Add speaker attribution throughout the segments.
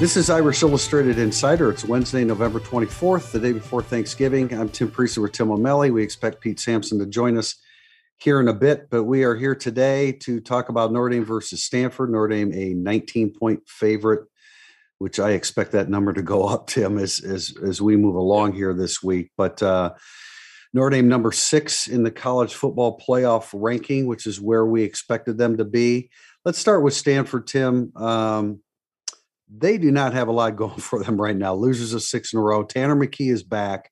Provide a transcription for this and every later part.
Speaker 1: This is Irish Illustrated Insider. It's Wednesday, November 24th, the day before Thanksgiving. I'm Tim Prister with Tim O'Malley. We expect Pete Sampson to join us here in a bit, but we are here today to talk about Notre Dame versus Stanford. Notre Dame, a 19 point favorite, which I expect that number to go up, Tim, as as, as we move along here this week. But uh, Notre Dame, number six in the college football playoff ranking, which is where we expected them to be. Let's start with Stanford, Tim. Um, they do not have a lot going for them right now. Losers of six in a row. Tanner McKee is back,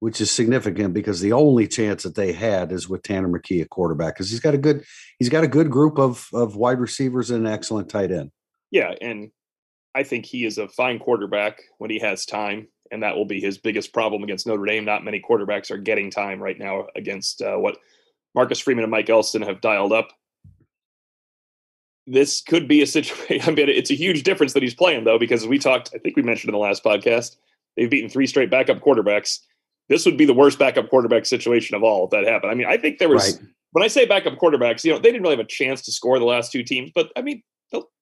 Speaker 1: which is significant because the only chance that they had is with Tanner McKee at quarterback because he's got a good he's got a good group of of wide receivers and an excellent tight end.
Speaker 2: Yeah, and I think he is a fine quarterback when he has time, and that will be his biggest problem against Notre Dame. Not many quarterbacks are getting time right now against uh, what Marcus Freeman and Mike Elston have dialed up this could be a situation. I mean, it's a huge difference that he's playing though, because we talked. I think we mentioned in the last podcast they've beaten three straight backup quarterbacks. This would be the worst backup quarterback situation of all if that happened. I mean, I think there was right. when I say backup quarterbacks, you know, they didn't really have a chance to score the last two teams, but I mean,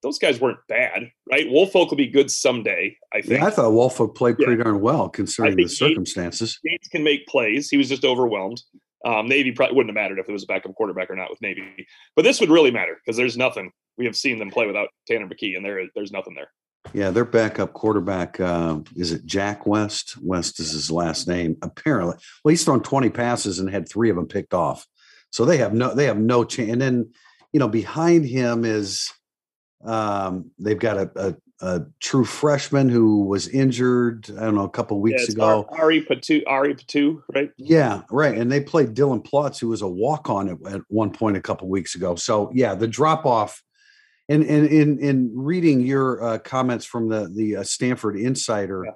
Speaker 2: those guys weren't bad, right? Woolfolk will be good someday. I think.
Speaker 1: Yeah, I thought Woolfolk played pretty yeah. darn well considering the circumstances.
Speaker 2: Gates can make plays. He was just overwhelmed. Um, Navy probably wouldn't have mattered if it was a backup quarterback or not with Navy, but this would really matter because there's nothing we have seen them play without Tanner McKee, and there there's nothing there.
Speaker 1: Yeah, their backup quarterback uh, is it Jack West? West is his last name. Apparently, well, he's thrown 20 passes and had three of them picked off. So they have no they have no chance. And then you know behind him is um, they've got a, a a true freshman who was injured. I don't know a couple weeks yeah, ago.
Speaker 2: Ari Patu, Ari Patu, right?
Speaker 1: Yeah, right. And they played Dylan Plotz, who was a walk on at, at, one point a couple weeks ago. So yeah, the drop off. And in in reading your uh, comments from the the uh, Stanford Insider,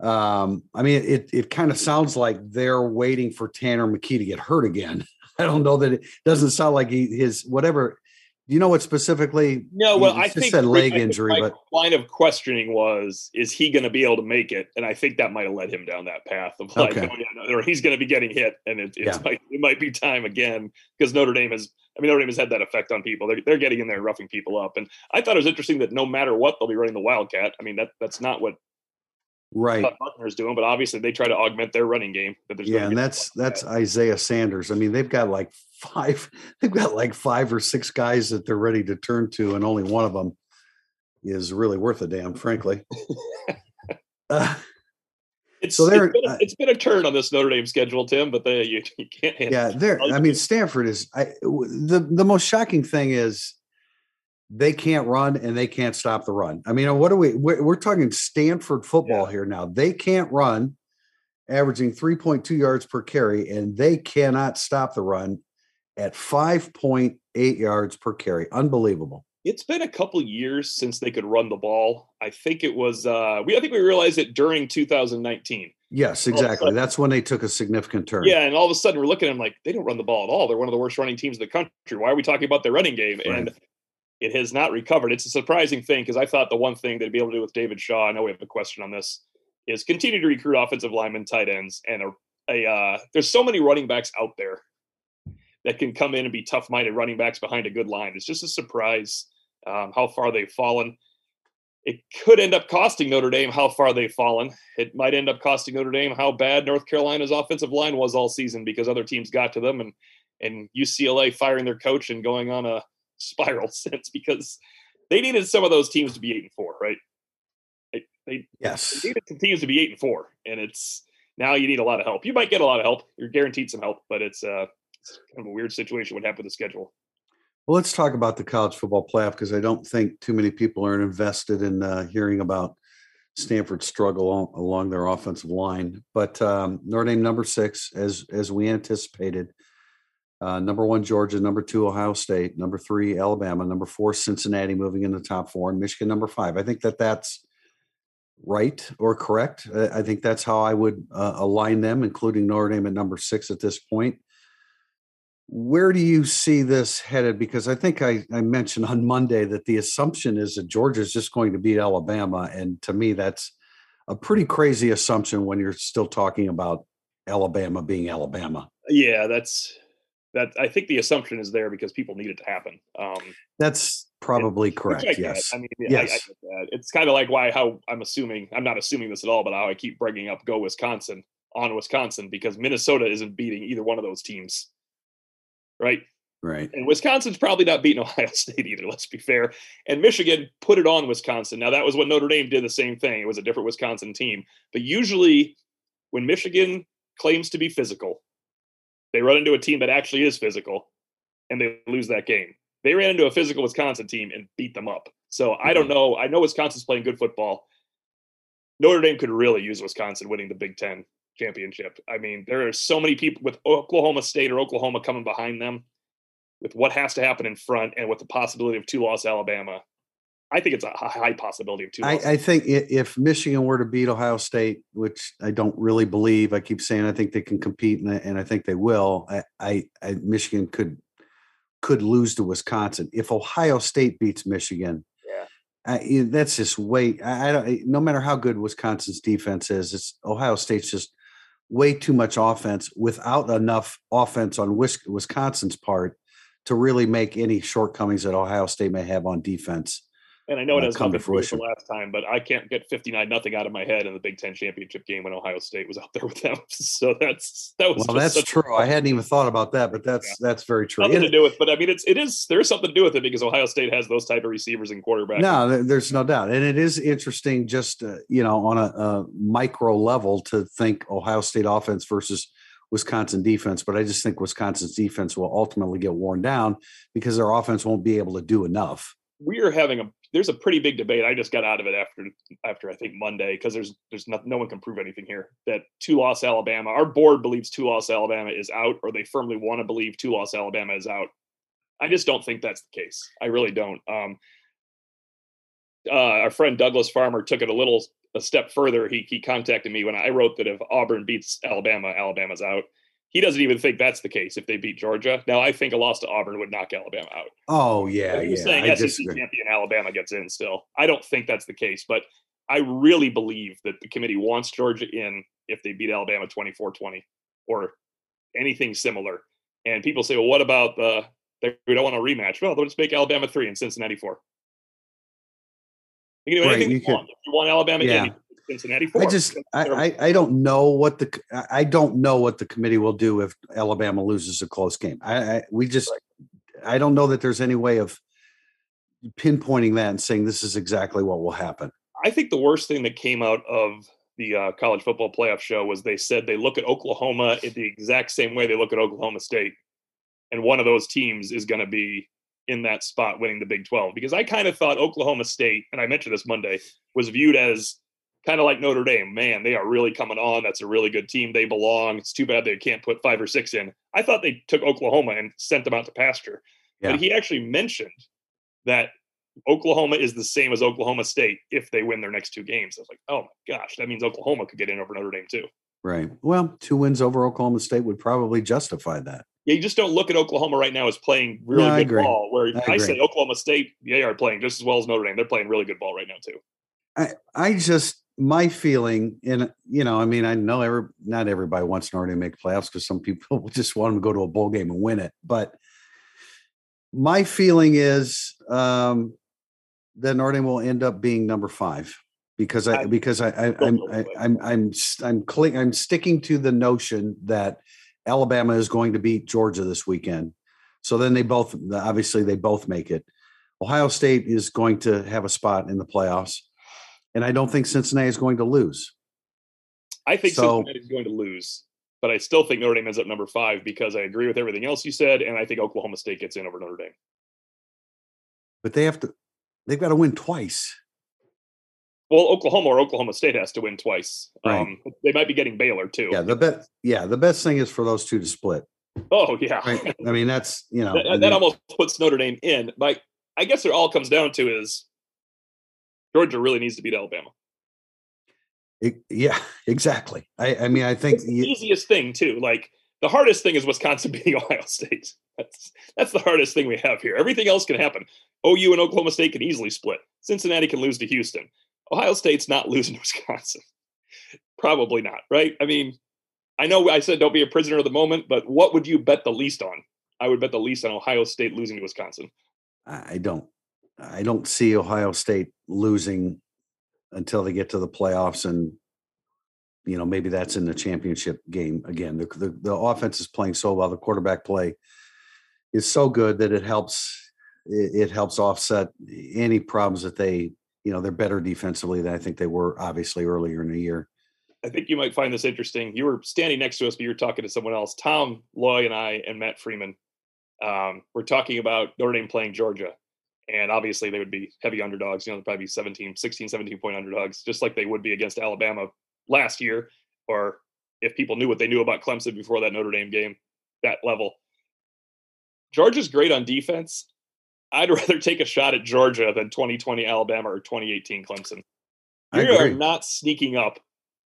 Speaker 1: yeah. um, I mean it it kind of sounds like they're waiting for Tanner McKee to get hurt again. I don't know that it doesn't sound like he, his whatever you know what specifically?
Speaker 2: No, well, I think
Speaker 1: said leg injury, but
Speaker 2: line of questioning was, is he going to be able to make it? And I think that might have led him down that path of like, okay. oh, yeah, no, or he's going to be getting hit, and it, yeah. might, it might be time again because Notre Dame has. I mean, Notre Dame has had that effect on people. They're, they're getting in there and roughing people up. And I thought it was interesting that no matter what, they'll be running the Wildcat. I mean, that that's not what
Speaker 1: right
Speaker 2: Buchner's doing, but obviously they try to augment their running game.
Speaker 1: yeah, and that's that's Isaiah Sanders. I mean, they've got like five they've got like five or six guys that they're ready to turn to and only one of them is really worth a damn frankly
Speaker 2: uh, it's, so there, it's, been a, it's been a turn on this Notre Dame schedule, Tim, but they, you, you can't.
Speaker 1: Yeah, there. I mean, Stanford is I, the the most shocking thing is they can't run and they can't stop the run. I mean, what are we? We're, we're talking Stanford football yeah. here now. They can't run, averaging three point two yards per carry, and they cannot stop the run at 5.8 yards per carry. Unbelievable.
Speaker 2: It's been a couple years since they could run the ball. I think it was uh we I think we realized it during 2019.
Speaker 1: Yes, exactly. Sudden, That's when they took a significant turn.
Speaker 2: Yeah, and all of a sudden we're looking at them like they don't run the ball at all. They're one of the worst running teams in the country. Why are we talking about their running game? Right. And it has not recovered. It's a surprising thing because I thought the one thing they'd be able to do with David Shaw, I know we have a question on this, is continue to recruit offensive linemen, tight ends, and a, a uh, there's so many running backs out there that can come in and be tough minded running backs behind a good line. It's just a surprise um, how far they've fallen. It could end up costing Notre Dame how far they've fallen. It might end up costing Notre Dame how bad North Carolina's offensive line was all season because other teams got to them and and UCLA firing their coach and going on a spiral since because they needed some of those teams to be eight and four, right? They, they
Speaker 1: yes
Speaker 2: they needed some teams to be eight and four, and it's now you need a lot of help. You might get a lot of help. You're guaranteed some help, but it's uh it's kind of a weird situation what happened with the schedule.
Speaker 1: Well, let's talk about the college football playoff because I don't think too many people are invested in uh, hearing about Stanford's struggle along their offensive line. But um, Notre Dame number six, as as we anticipated, uh, number one Georgia, number two Ohio State, number three Alabama, number four Cincinnati, moving in the top four, and Michigan number five. I think that that's right or correct. I think that's how I would uh, align them, including Notre Dame at number six at this point where do you see this headed? Because I think I, I, mentioned on Monday that the assumption is that Georgia is just going to beat Alabama. And to me, that's a pretty crazy assumption when you're still talking about Alabama being Alabama.
Speaker 2: Yeah, that's that. I think the assumption is there because people need it to happen. Um,
Speaker 1: that's probably and, correct. I yes.
Speaker 2: I mean, yes. I, I it's kind of like why how I'm assuming I'm not assuming this at all, but how I keep bringing up go Wisconsin on Wisconsin because Minnesota isn't beating either one of those teams, right?
Speaker 1: Right.
Speaker 2: And Wisconsin's probably not beating Ohio State either, let's be fair. And Michigan put it on Wisconsin. Now, that was what Notre Dame did the same thing. It was a different Wisconsin team. But usually, when Michigan claims to be physical, they run into a team that actually is physical and they lose that game. They ran into a physical Wisconsin team and beat them up. So I don't mm-hmm. know. I know Wisconsin's playing good football. Notre Dame could really use Wisconsin winning the Big Ten championship. I mean, there are so many people with Oklahoma State or Oklahoma coming behind them with what has to happen in front and with the possibility of two loss Alabama, I think it's a high possibility of two.
Speaker 1: I, I, think if Michigan were to beat Ohio State, which I don't really believe, I keep saying I think they can compete, and I, and I think they will. I, I, I, Michigan could could lose to Wisconsin if Ohio State beats Michigan.
Speaker 2: Yeah,
Speaker 1: that's just way. I, don't. No matter how good Wisconsin's defense is, it's Ohio State's just way too much offense without enough offense on Wisconsin's part to really make any shortcomings that Ohio State may have on defense.
Speaker 2: And I know it uh, has come to fruition last time, but I can't get 59 nothing out of my head in the Big Ten championship game when Ohio State was out there with them. So that's that was
Speaker 1: well, that's true. I hadn't even thought about that, but that's yeah. that's very true.
Speaker 2: Nothing to do with, but I mean, it's it is there is something to do with it because Ohio State has those type of receivers and quarterbacks.
Speaker 1: No, there's no doubt, and it is interesting just uh, you know on a, a micro level to think Ohio State offense versus Wisconsin defense, but I just think Wisconsin's defense will ultimately get worn down because their offense won't be able to do enough.
Speaker 2: We are having a there's a pretty big debate. I just got out of it after after I think Monday because there's there's no, no one can prove anything here that two loss Alabama. Our board believes two loss Alabama is out, or they firmly want to believe two loss Alabama is out. I just don't think that's the case. I really don't. Um, uh, our friend Douglas Farmer took it a little a step further, he he contacted me when I wrote that if Auburn beats Alabama, Alabama's out. He doesn't even think that's the case if they beat Georgia. Now I think a loss to Auburn would knock Alabama out.
Speaker 1: Oh yeah,
Speaker 2: he's
Speaker 1: yeah.
Speaker 2: saying I SEC disagree. champion Alabama gets in still. I don't think that's the case, but I really believe that the committee wants Georgia in if they beat Alabama 24-20 or anything similar. And people say, well, what about the they don't want a rematch? Well, let's make Alabama three and Cincinnati four. You can do anything right, you, want. If you want Alabama, yeah. Cincinnati. Four.
Speaker 1: I just I, I, I don't know what the I don't know what the committee will do if Alabama loses a close game. I, I we just right. I don't know that there's any way of pinpointing that and saying this is exactly what will happen.
Speaker 2: I think the worst thing that came out of the uh, college football playoff show was they said they look at Oklahoma in the exact same way they look at Oklahoma State, and one of those teams is going to be in that spot winning the Big 12 because I kind of thought Oklahoma State, and I mentioned this Monday, was viewed as kind of like Notre Dame. Man, they are really coming on. That's a really good team. They belong. It's too bad they can't put five or six in. I thought they took Oklahoma and sent them out to pasture. Yeah. But he actually mentioned that Oklahoma is the same as Oklahoma State if they win their next two games. I was like, oh my gosh, that means Oklahoma could get in over Notre Dame too.
Speaker 1: Right. Well, two wins over Oklahoma State would probably justify that
Speaker 2: yeah, you just don't look at Oklahoma right now as playing really no, good ball. Where I, I say Oklahoma State, they are playing just as well as Notre Dame. They're playing really good ball right now too.
Speaker 1: I I just my feeling, and you know, I mean, I know every not everybody wants Dame to make playoffs because some people just want them to go to a bowl game and win it. But my feeling is um, that Dame will end up being number five because I, I because I, I I'm I, I'm I'm I'm I'm, I'm sticking to the notion that Alabama is going to beat Georgia this weekend. So then they both, obviously, they both make it. Ohio State is going to have a spot in the playoffs. And I don't think Cincinnati is going to lose.
Speaker 2: I think so, Cincinnati is going to lose, but I still think Notre Dame ends up number five because I agree with everything else you said. And I think Oklahoma State gets in over Notre Dame.
Speaker 1: But they have to, they've got to win twice.
Speaker 2: Well, Oklahoma or Oklahoma State has to win twice. Right. Um, they might be getting Baylor too.
Speaker 1: Yeah, the best. Yeah, the best thing is for those two to split.
Speaker 2: Oh yeah.
Speaker 1: Right? I mean, that's you know
Speaker 2: that,
Speaker 1: that
Speaker 2: almost puts Notre Dame in. But I guess it all comes down to is Georgia really needs to beat Alabama.
Speaker 1: It, yeah, exactly. I, I mean, I think
Speaker 2: it's the you, easiest thing too. Like the hardest thing is Wisconsin beating Ohio State. That's that's the hardest thing we have here. Everything else can happen. OU and Oklahoma State can easily split. Cincinnati can lose to Houston. Ohio State's not losing to Wisconsin. Probably not, right? I mean, I know I said don't be a prisoner of the moment, but what would you bet the least on? I would bet the least on Ohio State losing to Wisconsin.
Speaker 1: I don't. I don't see Ohio State losing until they get to the playoffs and you know maybe that's in the championship game again the, the, the offense is playing so well the quarterback play is so good that it helps it, it helps offset any problems that they you know they're better defensively than i think they were obviously earlier in the year
Speaker 2: I think you might find this interesting. You were standing next to us, but you were talking to someone else. Tom Loy and I and Matt Freeman um, were talking about Notre Dame playing Georgia. And obviously, they would be heavy underdogs. You know, they'd probably 17, 16, 17 point underdogs, just like they would be against Alabama last year, or if people knew what they knew about Clemson before that Notre Dame game, that level. Georgia's great on defense. I'd rather take a shot at Georgia than 2020 Alabama or 2018 Clemson. You are not sneaking up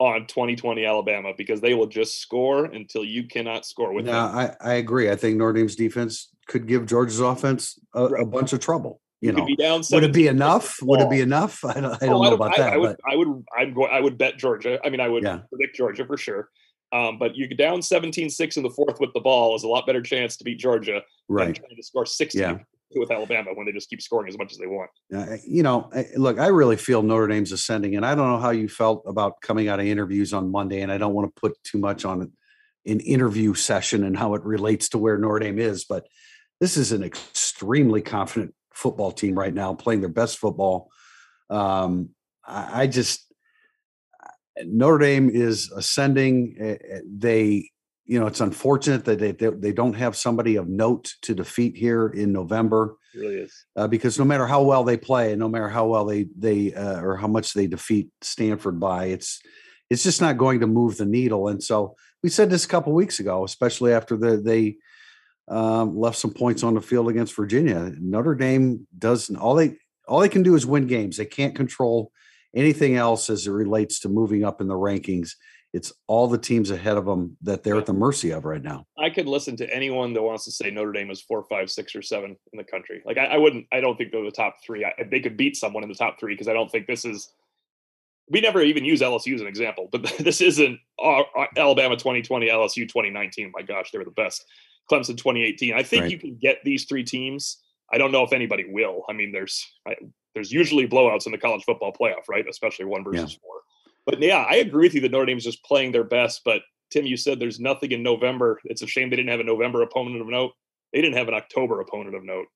Speaker 2: on 2020 Alabama because they will just score until you cannot score with
Speaker 1: yeah, them. I, I agree. I think Notre Dame's defense could give Georgia's offense a, right. a bunch of trouble. You, you know, be down would it be enough? Would it be enough? I don't, I don't oh, know I about that.
Speaker 2: I would, I would, I'm going, I would bet Georgia. I mean, I would yeah. predict Georgia for sure. Um, but you down 17-6 in the fourth with the ball is a lot better chance to beat Georgia
Speaker 1: right.
Speaker 2: than trying to score 60 yeah with Alabama when they just keep scoring as much as they want.
Speaker 1: Uh, you know, look, I really feel Notre Dame's ascending, and I don't know how you felt about coming out of interviews on Monday, and I don't want to put too much on an interview session and how it relates to where Notre Dame is, but this is an extremely confident football team right now, playing their best football. Um, I, I just Notre Dame is ascending. Eh, eh, they you know, it's unfortunate that they, they, they don't have somebody of note to defeat here in November.
Speaker 2: It really is
Speaker 1: uh, because no matter how well they play, and no matter how well they they uh, or how much they defeat Stanford by, it's it's just not going to move the needle. And so we said this a couple weeks ago, especially after the they um, left some points on the field against Virginia. Notre Dame doesn't all they all they can do is win games. They can't control anything else as it relates to moving up in the rankings it's all the teams ahead of them that they're at the mercy of right now.
Speaker 2: I could listen to anyone that wants to say Notre Dame is four, five, six, or seven in the country. Like I, I wouldn't. I don't think they're the top three. I, they could beat someone in the top three because I don't think this is. We never even use LSU as an example, but this isn't uh, uh, Alabama 2020, LSU 2019. My gosh, they were the best. Clemson 2018. I think right. you can get these three teams. I don't know if anybody will. I mean, there's I, there's usually blowouts in the college football playoff, right? Especially one versus yeah. four. But yeah, I agree with you that Notre Dame's just playing their best. But Tim, you said there's nothing in November. It's a shame they didn't have a November opponent of note. They didn't have an October opponent of note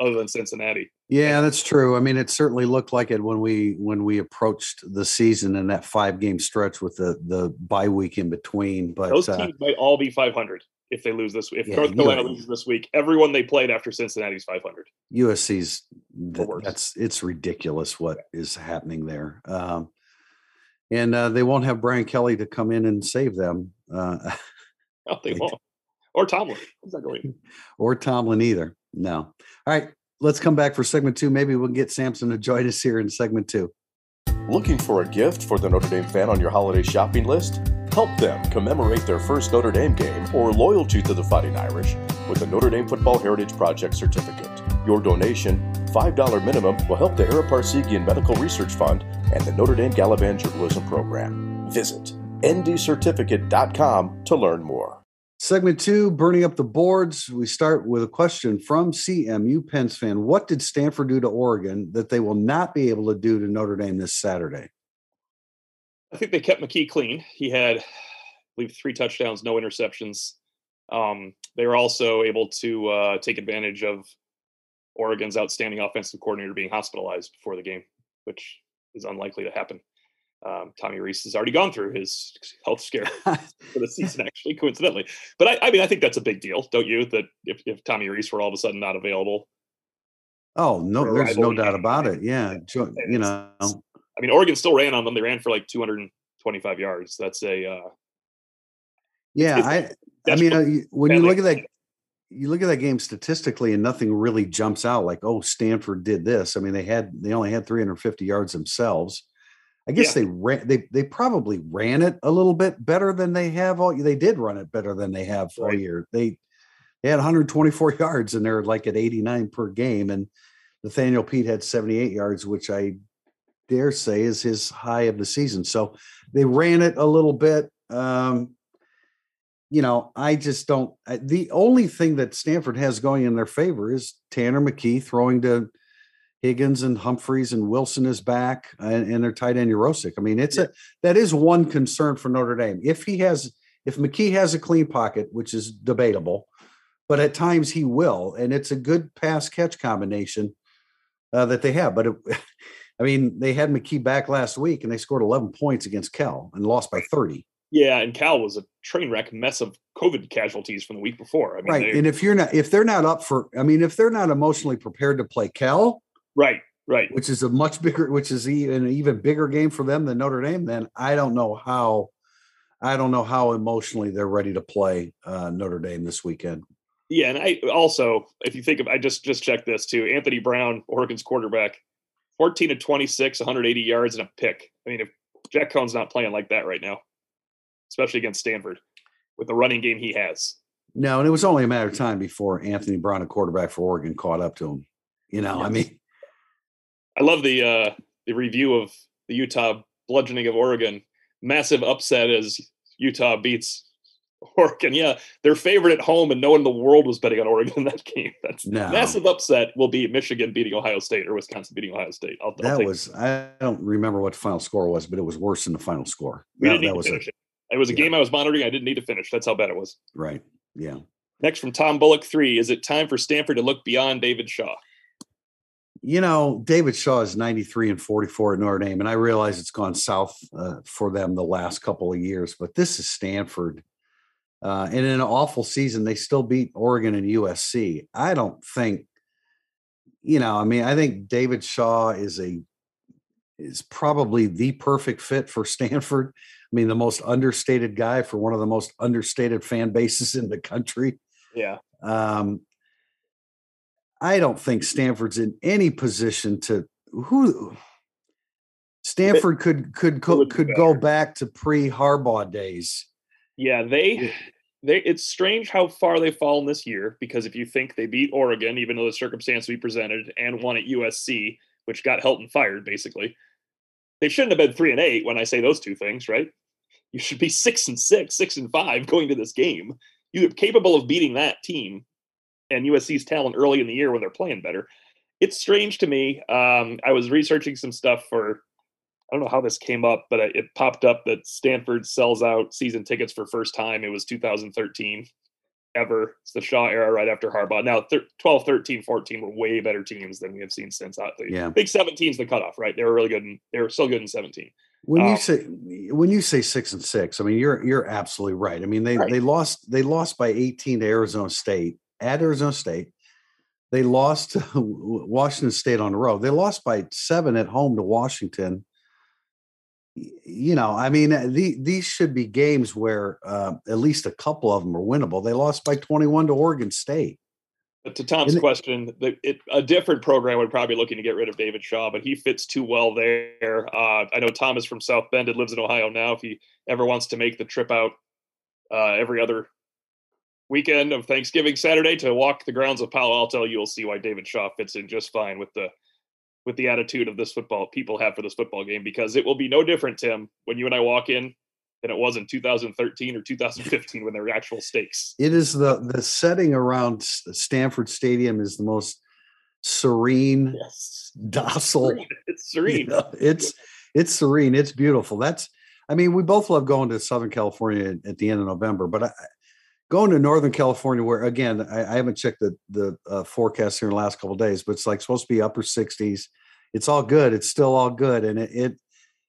Speaker 2: other than Cincinnati.
Speaker 1: Yeah, that's true. I mean, it certainly looked like it when we when we approached the season and that five game stretch with the the bye week in between. But
Speaker 2: those uh, teams uh, might all be 500 if they lose this. If yeah, North Carolina loses this week, everyone they played after Cincinnati's 500.
Speaker 1: USC's th- that's it's ridiculous what is happening there. Um, and uh, they won't have Brian Kelly to come in and save them. Uh,
Speaker 2: no, they won't. Or Tomlin. not going.
Speaker 1: Or Tomlin either. No. All right, let's come back for segment two. Maybe we'll get Sampson to join us here in segment two.
Speaker 3: Looking for a gift for the Notre Dame fan on your holiday shopping list? Help them commemorate their first Notre Dame game or loyalty to the Fighting Irish with a Notre Dame Football Heritage Project certificate. Your donation, $5 minimum, will help the Ara Parseghian Medical Research Fund and the Notre Dame Gallivan Journalism Program. Visit ndcertificate.com to learn more.
Speaker 1: Segment two, burning up the boards. We start with a question from CMU Pens fan. What did Stanford do to Oregon that they will not be able to do to Notre Dame this Saturday?
Speaker 2: I think they kept McKee clean. He had, I believe, three touchdowns, no interceptions. Um, they were also able to uh, take advantage of Oregon's outstanding offensive coordinator being hospitalized before the game, which is unlikely to happen. Um, Tommy Rees has already gone through his health scare for the season, actually, coincidentally. But I, I, mean, I think that's a big deal, don't you? That if, if Tommy Rees were all of a sudden not available.
Speaker 1: Oh no, there's no doubt about it. Yeah, you know.
Speaker 2: I mean, Oregon still ran on them. They ran for like 225 yards. That's a. Uh,
Speaker 1: yeah, I. I mean, uh, when you look at that you look at that game statistically and nothing really jumps out like oh stanford did this i mean they had they only had 350 yards themselves i guess yeah. they ran they they probably ran it a little bit better than they have all they did run it better than they have right. all year they they had 124 yards and they're like at 89 per game and nathaniel Peat had 78 yards which i dare say is his high of the season so they ran it a little bit um you know, I just don't. I, the only thing that Stanford has going in their favor is Tanner McKee throwing to Higgins and Humphreys and Wilson is back and, and their tight end Yurosek. I mean, it's yeah. a that is one concern for Notre Dame. If he has, if McKee has a clean pocket, which is debatable, but at times he will, and it's a good pass catch combination uh, that they have. But it, I mean, they had McKee back last week and they scored 11 points against Cal and lost by 30.
Speaker 2: Yeah, and Cal was a train wreck mess of COVID casualties from the week before.
Speaker 1: I mean, right, they, and if you're not, if they're not up for, I mean, if they're not emotionally prepared to play Cal,
Speaker 2: right, right,
Speaker 1: which is a much bigger, which is even an even bigger game for them than Notre Dame, then I don't know how, I don't know how emotionally they're ready to play uh, Notre Dame this weekend.
Speaker 2: Yeah, and I also, if you think of, I just just checked this too. Anthony Brown, Oregon's quarterback, 14 to 26, 180 yards and a pick. I mean, if Jack Coan's not playing like that right now, especially against Stanford with the running game he has.
Speaker 1: No, and it was only a matter of time before Anthony Brown, a quarterback for Oregon, caught up to him. You know, yes. I mean,
Speaker 2: I love the uh, the review of the Utah bludgeoning of Oregon. Massive upset as Utah beats Oregon. Yeah, they're favored at home, and no one in the world was betting on Oregon in that game. That's no. massive upset. Will be Michigan beating Ohio State or Wisconsin beating Ohio State.
Speaker 1: I'll, that I'll was I don't remember what the final score was, but it was worse than the final score.
Speaker 2: We
Speaker 1: that,
Speaker 2: didn't that was finish it. It was a yeah. game I was monitoring. I didn't need to finish. That's how bad it was.
Speaker 1: Right. Yeah.
Speaker 2: Next from Tom Bullock three. Is it time for Stanford to look beyond David Shaw?
Speaker 1: You know, David Shaw is 93 and 44 at Notre Dame, and I realize it's gone south uh, for them the last couple of years, but this is Stanford. Uh, and in an awful season, they still beat Oregon and USC. I don't think, you know, I mean, I think David Shaw is a is probably the perfect fit for Stanford. I mean, the most understated guy for one of the most understated fan bases in the country.
Speaker 2: Yeah. Um,
Speaker 1: I don't think Stanford's in any position to who Stanford could could could, could go back to pre Harbaugh days.
Speaker 2: Yeah, they they it's strange how far they've fallen this year because if you think they beat Oregon, even though the circumstance we presented, and won at USC, which got Helton fired basically, they shouldn't have been three and eight when I say those two things, right? You should be six and six, six and five going to this game. You're capable of beating that team and USC's talent early in the year when they're playing better. It's strange to me. Um, I was researching some stuff for, I don't know how this came up, but it popped up that Stanford sells out season tickets for first time. It was 2013 ever. It's the Shaw era right after Harbaugh. Now, thir- 12, 13, 14 were way better teams than we have seen since. I
Speaker 1: yeah.
Speaker 2: think 17 is the cutoff, right? They were really good. And they were still good in 17.
Speaker 1: When um, you say when you say six and six, I mean you're you're absolutely right. I mean they right. they lost they lost by 18 to Arizona State at Arizona State. They lost to Washington State on the road. They lost by seven at home to Washington. You know, I mean, uh, the, these should be games where uh, at least a couple of them are winnable. They lost by 21 to Oregon State.
Speaker 2: But to Tom's question, the, it, a different program would probably be looking to get rid of David Shaw, but he fits too well there. Uh, I know Tom is from South Bend and lives in Ohio now. If he ever wants to make the trip out uh, every other weekend of Thanksgiving Saturday to walk the grounds of Palo Alto, you'll see why David Shaw fits in just fine with the with the attitude of this football people have for this football game because it will be no different, Tim, when you and I walk in than it was in 2013 or 2015 when there were actual stakes.
Speaker 1: It is the the setting around Stanford Stadium is the most serene, yes. docile.
Speaker 2: Serene. It's serene. You
Speaker 1: know, it's it's serene. It's beautiful. That's I mean, we both love going to Southern California at the end of November, but I, going to Northern California, where again, I, I haven't checked the the uh, forecast here in the last couple days, but it's like supposed to be upper 60s. It's all good. It's still all good, and it, it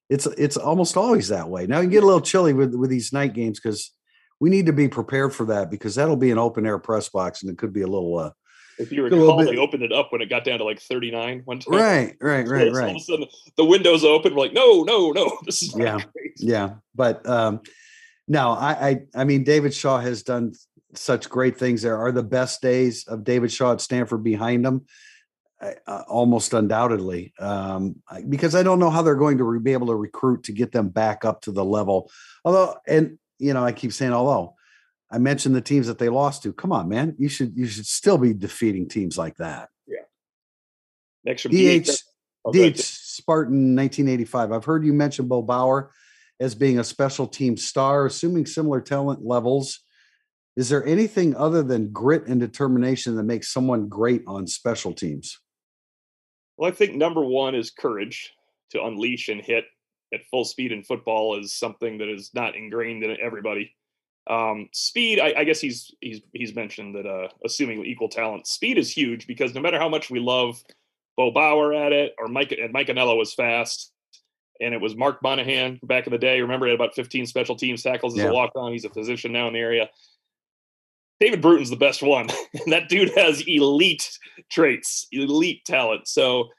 Speaker 1: it's it's almost always that way. Now you get a little chilly with with these night games because we need to be prepared for that because that'll be an open air press box and it could be a little. Uh,
Speaker 2: if you recall, they opened it up when it got down to like 39 one time.
Speaker 1: Right, right, right, right. All of a
Speaker 2: sudden, the windows open. We're like, no, no, no. This is
Speaker 1: yeah, great. yeah. But um, no, I, I, I mean, David Shaw has done such great things. There are the best days of David Shaw at Stanford behind him uh, almost undoubtedly, um, because I don't know how they're going to re- be able to recruit to get them back up to the level. Although, and you know, I keep saying, although I mentioned the teams that they lost to. Come on, man, you should you should still be defeating teams like that.
Speaker 2: Yeah. Next
Speaker 1: DH, DH Spartan 1985. I've heard you mention Bo Bauer as being a special team star, assuming similar talent levels is there anything other than grit and determination that makes someone great on special teams?
Speaker 2: Well, I think number one is courage to unleash and hit at full speed in football is something that is not ingrained in everybody. Um, speed, I, I, guess he's he's he's mentioned that uh, assuming equal talent, speed is huge because no matter how much we love Bo Bauer at it or Mike and Mike Anello was fast, and it was Mark Monahan back in the day. Remember, he had about 15 special teams tackles as yeah. a walk on. He's a physician now in the area. David Bruton's the best one. that dude has elite traits, elite talent. So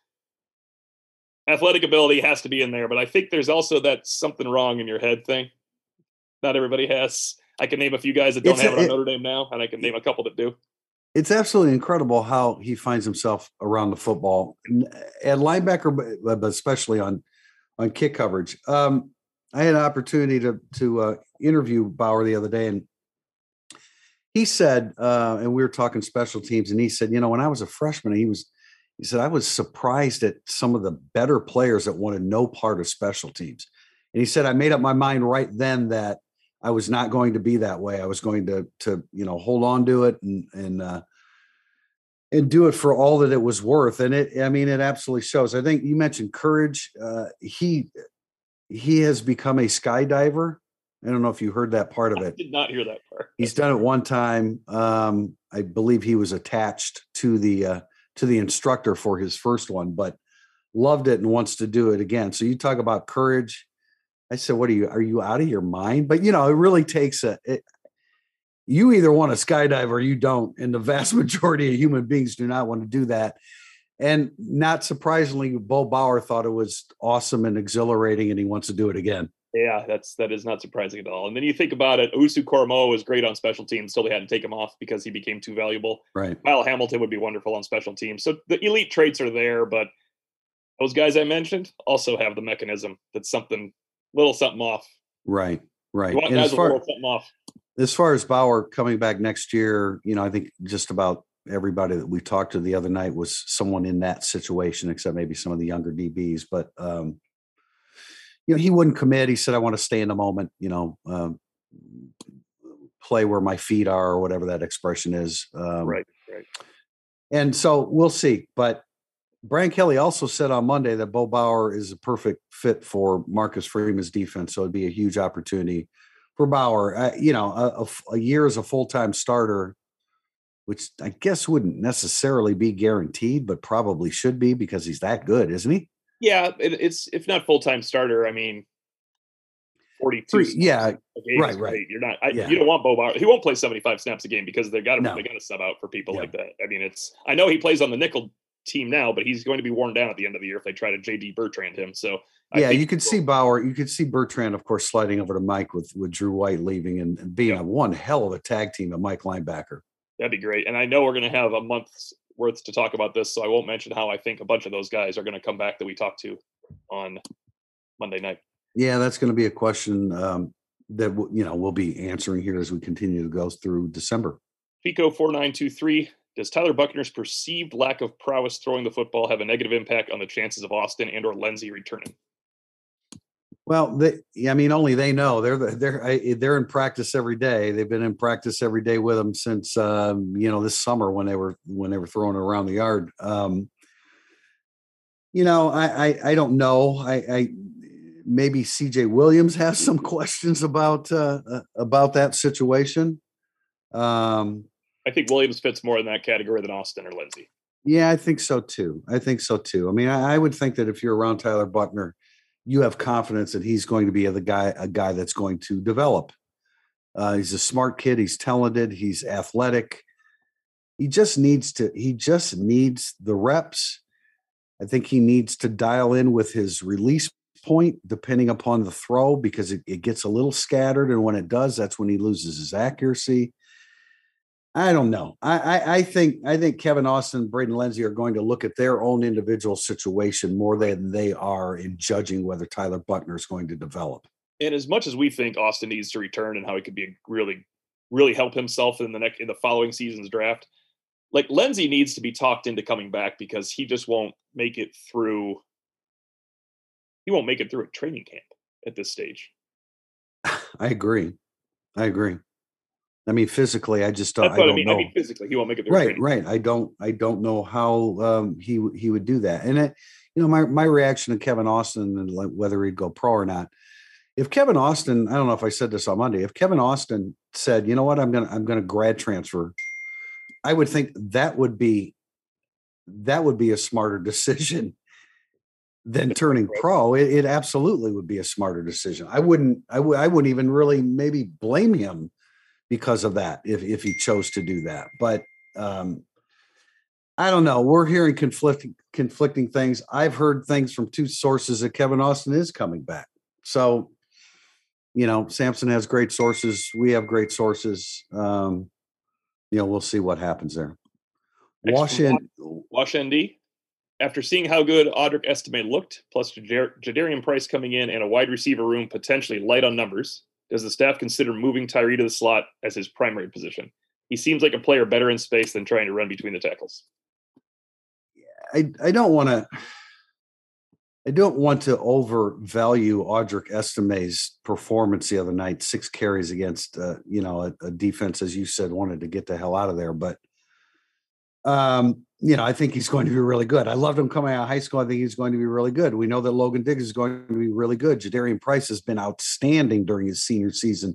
Speaker 2: athletic ability has to be in there, but I think there's also that something wrong in your head thing. Not everybody has. I can name a few guys that don't it's have a, it on Notre Dame now, and I can name a couple that do.
Speaker 1: It's absolutely incredible how he finds himself around the football at linebacker, but especially on on kick coverage. Um, I had an opportunity to to uh, interview Bauer the other day, and he said, uh, and we were talking special teams, and he said, you know, when I was a freshman, he was, he said, I was surprised at some of the better players that wanted no part of special teams. And he said, I made up my mind right then that I was not going to be that way. I was going to, to, you know, hold on to it and, and, uh, and do it for all that it was worth. And it, I mean, it absolutely shows. I think you mentioned courage. Uh, he, he has become a skydiver I don't know if you heard that part of it.
Speaker 2: I did not hear that part.
Speaker 1: He's done it one time. Um, I believe he was attached to the uh, to the instructor for his first one, but loved it and wants to do it again. So you talk about courage. I said, "What are you? Are you out of your mind?" But you know, it really takes a. It, you either want to skydive or you don't, and the vast majority of human beings do not want to do that. And not surprisingly, Bo Bauer thought it was awesome and exhilarating, and he wants to do it again.
Speaker 2: Yeah, that's that is not surprising at all. And then you think about it, Owusu-Koramoah was great on special teams, still they had to take him off because he became too valuable.
Speaker 1: Right.
Speaker 2: Kyle Hamilton would be wonderful on special teams. So the elite traits are there, but those guys I mentioned also have the mechanism that's something little something off.
Speaker 1: Right. Right. You want And as far, as far as Bauer coming back next year, you know, I think just about everybody that we talked to the other night was someone in that situation, except maybe some of the younger DBs. But um, you know, he wouldn't commit. He said, I want to stay in the moment, you know, um, play where my feet are or whatever that expression is.
Speaker 2: Um, right, right.
Speaker 1: And so we'll see. But Brian Kelly also said on Monday that Bo Bauer is a perfect fit for Marcus Freeman's defense. So it'd be a huge opportunity for Bauer. Uh, you know, a, a, a year as a full time starter, which I guess wouldn't necessarily be guaranteed, but probably should be because he's that good, isn't he?
Speaker 2: Yeah, it, it's if not full time starter. I mean, forty two.
Speaker 1: Yeah, right, right.
Speaker 2: You're not. I, yeah. You don't want Bo Bauer. He won't play seventy five snaps a game because they got to no. they got to sub out for people yeah. like that. I mean, it's. I know he plays on the nickel team now, but he's going to be worn down at the end of the year if they try to JD Bertrand him. So
Speaker 1: yeah, you could see Bauer. You could see Bertrand, of course, sliding over to Mike with with Drew White leaving and, and being yeah. a one hell of a tag team at Mike linebacker.
Speaker 2: That'd be great. And I know we're going to have a month's worth to talk about this, so I won't mention how I think a bunch of those guys are going to come back that we talked to on Monday night.
Speaker 1: Yeah, that's going to be a question um, that you know we'll be answering here as we continue to go through December.
Speaker 2: Pico four nine two three. Does Tyler Buchner's perceived lack of prowess throwing the football have a negative impact on the chances of Austin and or Lenzy returning?
Speaker 1: Well, they, I mean, only they know. They're they're they're in practice every day. They've been in practice every day with them since um, you know this summer when they were when they were throwing around the yard. Um, you know, I, I I, don't know. I, I maybe CJ Williams has some questions about uh, uh, about that situation. Um,
Speaker 2: I think Williams fits more in that category than Austin or Lenzy.
Speaker 1: Yeah, I think so too. I think so too. I mean, I, I would think that if you're around Tyler Buchner you have confidence that he's going to be the guy a guy that's going to develop. Uh, he's a smart kid. He's talented. He's athletic. He just needs to. He just needs the reps. I think he needs to dial in with his release point, depending upon the throw, because it, it gets a little scattered, and when it does, that's when he loses his accuracy. I don't know. I, I, I, think I think Kevin Austin, Braden Lenzy are going to look at their own individual situation more than they are in judging whether Tyler Buchner is going to develop.
Speaker 2: And as much as we think Austin needs to return and how he could be really, really help himself in the next in the following season's draft, like Lenzy needs to be talked into coming back because he just won't make it through. He won't make it through a training camp at this stage.
Speaker 1: I agree. I agree. I mean, physically, I just don't.
Speaker 2: That's what I,
Speaker 1: I
Speaker 2: mean.
Speaker 1: know.
Speaker 2: I mean, physically, he won't make it.
Speaker 1: right, right. I don't. I don't know how um, he he would do that. And it, you know, my my reaction to Kevin Austin and like whether he'd go pro or not. If Kevin Austin, I don't know if I said this on Monday. If Kevin Austin said, "You know what? I'm gonna I'm gonna grad transfer," I would think that would be that would be a smarter decision than turning pro. It, it absolutely would be a smarter decision. I wouldn't. I would. I wouldn't even really maybe blame him because of that if if he chose to do that. But um, I don't know. We're hearing conflicting conflicting things. I've heard things from two sources that Kevin Austin is coming back. So, you know, Sampson has great sources. We have great sources. Um, you know, we'll see what happens there. Washington.
Speaker 2: Wash ND. After seeing how good Audric Estime looked, plus Jadarian Price coming in and a wide receiver room potentially light on numbers, does the staff consider moving Tyree to the slot as his primary position? He seems like a player better in space than trying to run between the tackles.
Speaker 1: Yeah, I, I don't want to I don't want to overvalue Audric Estime's performance the other night. Six carries against uh, you know a, a, defense, as you said, wanted to get the hell out of there. But um, you know, I think he's going to be really good. I loved him coming out of high school. I think he's going to be really good. We know that Logan Diggs is going to be really good. Jadarian Price has been outstanding during his senior season,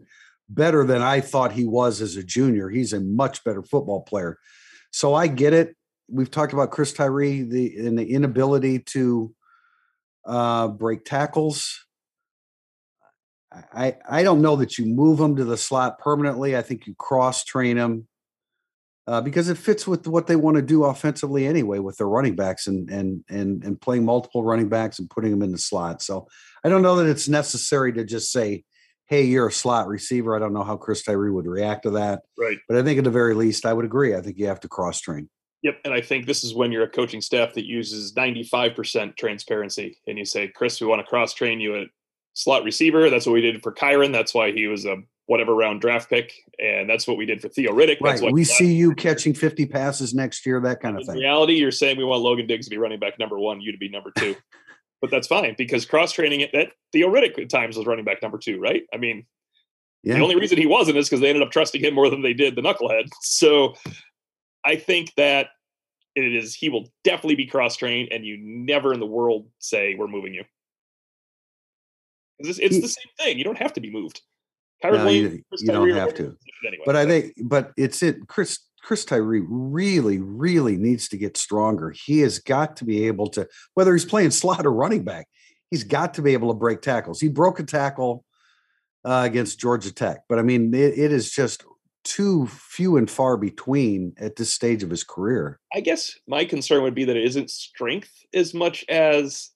Speaker 1: better than I thought he was as a junior. He's a much better football player. So I get it. We've talked about Chris Tyree, the and the inability to uh, break tackles. I I don't know that you move him to the slot permanently. I think you cross train him uh, because it fits with what they want to do offensively anyway with their running backs and and and and playing multiple running backs and putting them in the slot. So I don't know that it's necessary to just say, "Hey, you're a slot receiver." I don't know how Chris Tyree would react to that.
Speaker 2: Right.
Speaker 1: But I think at the very least, I would agree. I think you have to cross train.
Speaker 2: Yep. And I think this is when you're a coaching staff that uses 95% transparency and you say, Chris, we want to cross train you at slot receiver. That's what we did for Kyren. That's why he was a whatever round draft pick. And that's what we did for Theo Riddick. That's
Speaker 1: right. we see you catching 50 passes next year, that kind of thing.
Speaker 2: In
Speaker 1: thing.
Speaker 2: reality, you're saying we want Logan Diggs to be running back number one, you to be number two. but that's fine because cross training it that Theo Riddick at times was running back number two, right? I mean,
Speaker 1: yeah.
Speaker 2: the only reason he wasn't is because they ended up trusting him more than they did the knucklehead. So I think that it is he will definitely be cross trained, and you never in the world say we're moving you. It's, it's
Speaker 1: He-
Speaker 2: the same thing. You don't have to be moved. Kyren
Speaker 1: No,
Speaker 2: Williams,
Speaker 1: you, you don't
Speaker 2: Tyree
Speaker 1: have to.
Speaker 2: Anyway,
Speaker 1: But I think, but it's it. Chris Chris Tyree really, really needs to get stronger. He has got to be able to, whether he's playing slot or running back, he's got to be able to break tackles. He broke a tackle uh, against Georgia Tech, but I mean, it, it is just too few and far between at this stage of his career.
Speaker 2: I guess my concern would be that it isn't strength as much as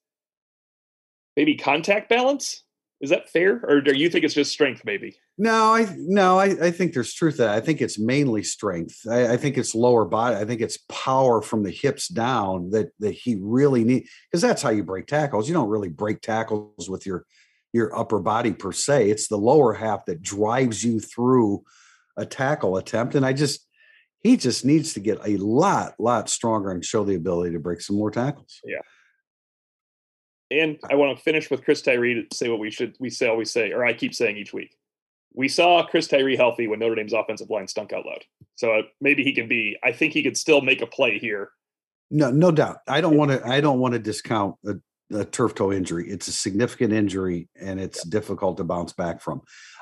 Speaker 2: maybe contact balance. Is that fair, or do you think it's just strength? Maybe.
Speaker 1: No, I no, I, I think there's truth to that. I think it's mainly strength. I, I think it's lower body. I think it's power from the hips down that that he really need because that's how you break tackles. You don't really break tackles with your your upper body per se. It's the lower half that drives you through a tackle attempt. And I just he just needs to get a lot, lot stronger and show the ability to break some more tackles.
Speaker 2: And I want to finish with Chris Tyree to say what we should we say always say, or I keep saying each week. We saw Chris Tyree healthy when Notre Dame's offensive line stunk out loud. So uh, maybe he can be. I think he could still make a play here.
Speaker 1: No, no doubt. I don't want to. I don't want to discount a, a turf toe injury. It's a significant injury, and it's difficult to bounce back from.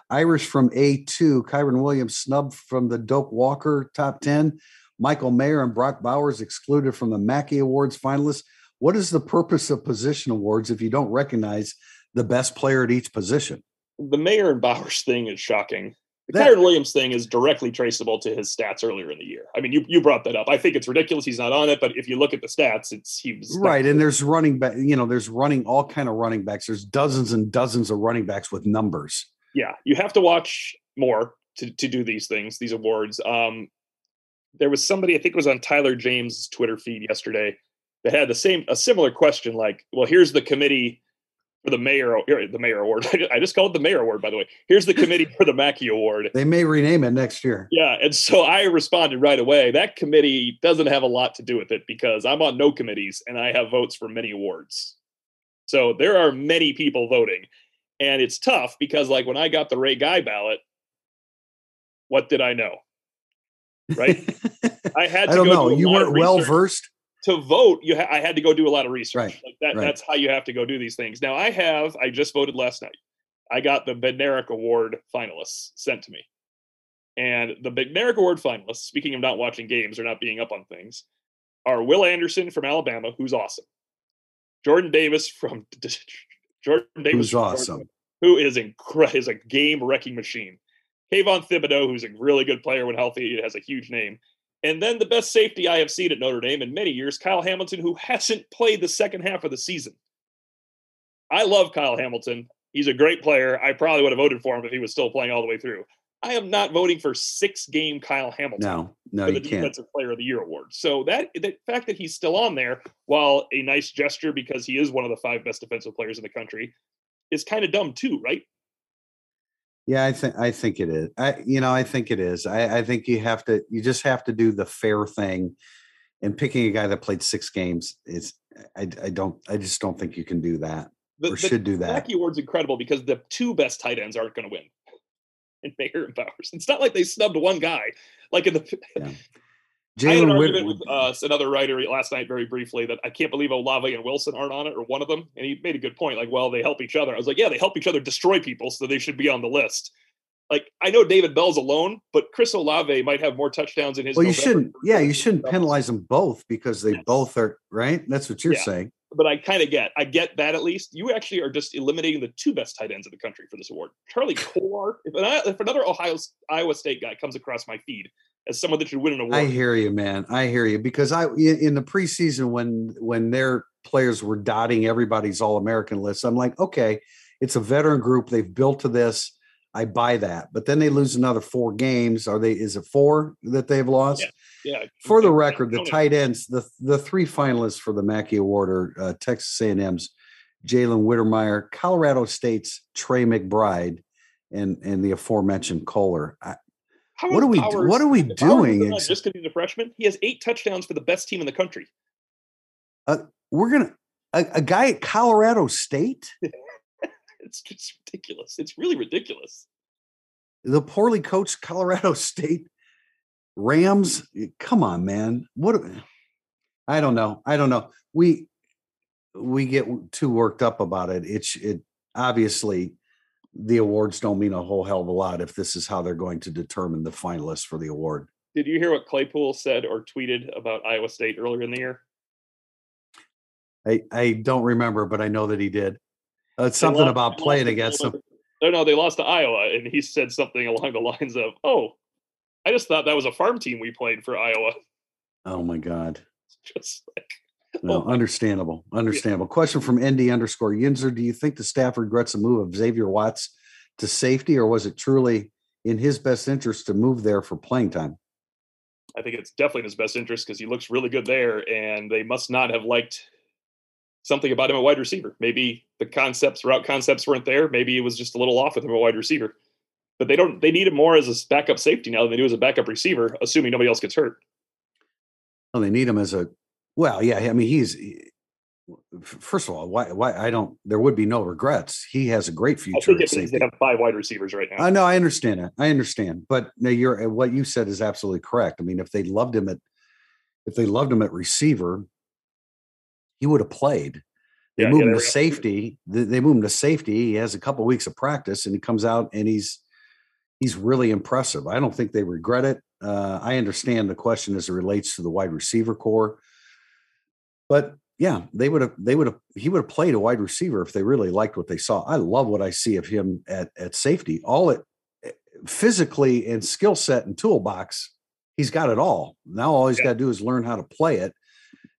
Speaker 1: Irish from A two. Kyren Williams snubbed from the Doak Walker top ten. Michael Mayer and Brock Bowers excluded from the Mackey Awards finalists. What is the purpose of position awards if you don't recognize the best player at each position?
Speaker 2: The Mayer and Bowers thing is shocking. The
Speaker 1: That-
Speaker 2: Kyren Williams thing is directly traceable to his stats earlier in the year. I mean, you you brought that up. I think it's ridiculous he's not on it, but if you look at the stats, it's he was
Speaker 1: Right, and there's running back. You know, there's running all kind of running backs. There's dozens and dozens of running backs with numbers.
Speaker 2: yeah, you have to watch more to, to do these things, these awards. Um, there was somebody, I think it was on Tyler James' Twitter feed yesterday, that had the same, a similar question like, well, here's the committee for the mayor, or the mayor award. I just called it the mayor award, by the way. Here's the committee for the Mackey Award.
Speaker 1: They may rename it next year.
Speaker 2: Yeah. And so I responded right away. That committee doesn't have a lot to do with it because I'm on no committees and I have votes for many awards. So there are many people voting. And it's tough because, like, when I got the Ray Guy ballot, What did I know? Right? I had to
Speaker 1: I don't
Speaker 2: go
Speaker 1: know. You weren't well
Speaker 2: research.
Speaker 1: versed.
Speaker 2: To vote, you ha- I had to go do a lot of research.
Speaker 1: Right,
Speaker 2: Like that,
Speaker 1: right.
Speaker 2: That's how you have to go do these things. Now, I have. I just voted last night. I got the Bednarik Award finalists sent to me, and the Bednarik Award finalists. Speaking of not watching games or not being up on things, are Will Anderson from Alabama, who's awesome. Jordan Davis from Jordan Davis,
Speaker 1: Who's awesome.
Speaker 2: who is incredible, is a game wrecking machine. Kayvon Thibodeaux, who's a really good player when healthy, has a huge name. And then the best safety I have seen at Notre Dame in many years, Kyle Hamilton, who hasn't played the second half of the season. I love Kyle Hamilton. He's a great player. I probably would have voted for him if he was still playing all the way through. I am not voting for six game Kyle Hamilton
Speaker 1: No, no,
Speaker 2: for
Speaker 1: you
Speaker 2: the
Speaker 1: can't.
Speaker 2: Defensive Player of the Year award. So that the fact that he's still on there, while a nice gesture because he is one of the five best defensive players in the country, is kind of dumb too, right?
Speaker 1: Yeah, I think I think it is. I you know, I think it is. I, I think you have to you just have to do the fair thing and picking a guy that played six games is I, I don't I just don't think you can do that
Speaker 2: The,
Speaker 1: or
Speaker 2: the
Speaker 1: should do that.
Speaker 2: Mackey Award's incredible because the two best tight ends aren't going to win. And Mayer and Bowers. It's not like they snubbed one guy. Like in the
Speaker 1: Yeah.
Speaker 2: I had an
Speaker 1: Jalen
Speaker 2: argument with uh, another writer last night, very briefly, that I can't believe Olave and Wilson aren't on it, or one of them. And he made a good point. Like, well, they help each other. I was like, yeah, they help each other destroy people, so they should be on the list. Like, I know David Bell's alone, but Chris Olave might have more touchdowns in his.
Speaker 1: well, you
Speaker 2: November
Speaker 1: shouldn't. Yeah, you shouldn't
Speaker 2: Bell's.
Speaker 1: penalize them both because they
Speaker 2: Yes.
Speaker 1: both are right. That's what you're
Speaker 2: Yeah.
Speaker 1: saying.
Speaker 2: But I kind of get, I get that at least. You actually are just eliminating the two best tight ends in the country for this award. Charlie Kolar. If, if another Ohio Iowa State guy comes across my feed as someone that should win an award,
Speaker 1: I hear you, man. I hear you because I in the preseason when when their players were dotting everybody's All American list, I'm like, okay, it's a veteran group. They've built to this. I buy that. But then they lose another four games. Are they? Is it four that they've lost?
Speaker 2: yeah.
Speaker 1: For the record, the tight ends, the the three finalists for the Mackey Award are uh, Texas A&M's Jalen Wydermyer, Colorado State's Trey McBride, and and the aforementioned Kolar. I, What are we?
Speaker 2: Powers-
Speaker 1: What are we doing? ex-
Speaker 2: Just because he's a freshman, he has eight touchdowns for the best team in the country.
Speaker 1: Uh, we're gonna a, a guy at Colorado State,
Speaker 2: It's just ridiculous. It's really ridiculous.
Speaker 1: the poorly coached Colorado State Rams. Come on, man. What? I don't know. I don't know. We we get too worked up about it. It's it obviously the awards don't mean a whole hell of a lot if this is how they're going to determine the finalists for the award.
Speaker 2: Did you hear what Claypool said or tweeted about Iowa State earlier in the year?
Speaker 1: I I don't remember, but I know that he did. Uh, it's something
Speaker 2: lost-
Speaker 1: about playing against them.
Speaker 2: No, no, they lost to Iowa, and he said something along the lines of, "Oh, I just thought that was a farm team we played for Iowa."
Speaker 1: Oh my god.
Speaker 2: Just like,
Speaker 1: No, understandable. Understandable. Question from ND underscore Yinzer. Do you think the staff regrets the move of Xavier Watts to safety, or was it truly in his best interest to move there for playing time?
Speaker 2: I think it's definitely in his best interest because he looks really good there, and they must not have liked something about him at wide receiver. Maybe the concepts, route concepts, weren't there. Maybe it was just a little off with him at wide receiver. But they don't. They need him more as a backup safety now than they do as a backup receiver, assuming nobody else gets hurt.
Speaker 1: Well, they need him as a well, yeah. I mean, he's first of all, why why I don't there would be no regrets. He has a great
Speaker 2: I
Speaker 1: future
Speaker 2: think it means they have five wide receivers right now.
Speaker 1: I know, I understand it. I understand. But no, you're what you said is absolutely correct. I mean, if they loved him at if they loved him at receiver, he would have played. They
Speaker 2: Yeah,
Speaker 1: move
Speaker 2: yeah,
Speaker 1: him to safety. They, they move him to safety. He has a couple weeks of practice, and he comes out and he's he's really impressive. I don't think they regret it. Uh, I understand the question as it relates to the wide receiver corps, but yeah, they would have they would have he would have played a wide receiver if they really liked what they saw. I love what I see of him at at safety. All it eh, physically and skill set and toolbox, he's got it all. Now all he's
Speaker 2: Yeah.
Speaker 1: got to do is learn how to play it.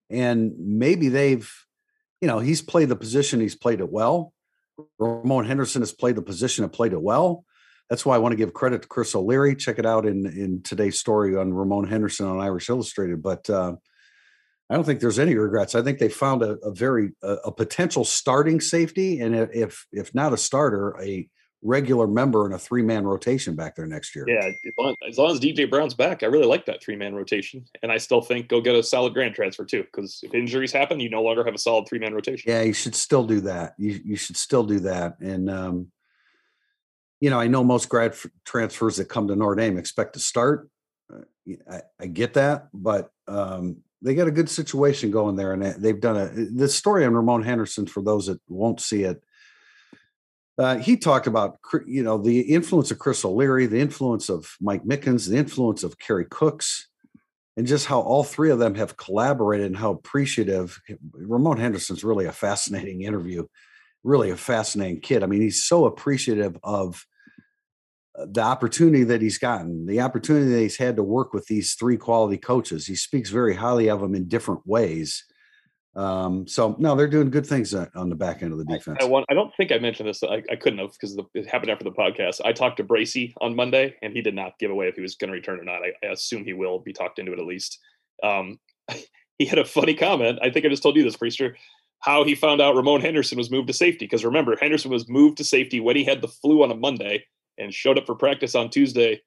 Speaker 1: And maybe they've, you know, he's played the position, he's played it well. Ramon Henderson has played the position and played it well. That's why I want to give credit to Chris O'Leary. Check it out in in today's story on Ramon Henderson on Irish Illustrated. But uh, I don't think there's any regrets. I think they found a, a very a, a potential starting safety, and if if not a starter, a regular member in a three man rotation back there next year.
Speaker 2: Yeah, as long, as long as DJ Brown's back, I really like that three man rotation, and I still think go get a solid grand transfer too. Because if injuries happen, you no longer have a solid three man rotation.
Speaker 1: Yeah, you should still do that. You you should still do that. And um, you know, I know most grad f- transfers that come to Notre Dame expect to start. Uh, I, I, get that, but um, they got a good situation going there, and they've done a the story on Ramon Henderson. For those that won't see it, uh, he talked about you know the influence of Chris O'Leary, the influence of Mike Mickens, the influence of Kerry Cooks, and just how all three of them have collaborated and how appreciative. Ramon Henderson's really a fascinating interview, really a fascinating kid. I mean, he's so appreciative of the opportunity that he's gotten, the opportunity that he's had to work with these three quality coaches. He speaks very highly of them in different ways. Um, so no, they're doing good things uh, on the back end of the defense.
Speaker 2: I, I, want, I don't think I mentioned this. I, I couldn't have because it happened after the podcast. I talked to Bracy on Monday, and he did not give away if he was going to return or not. I, I, assume he will be talked into it at least. Um, he had a funny comment. I think I just told you this, Priester. How he found out Ramon Henderson was moved to safety because remember Henderson was moved to safety when he had the flu on a Monday and showed up for practice on Tuesday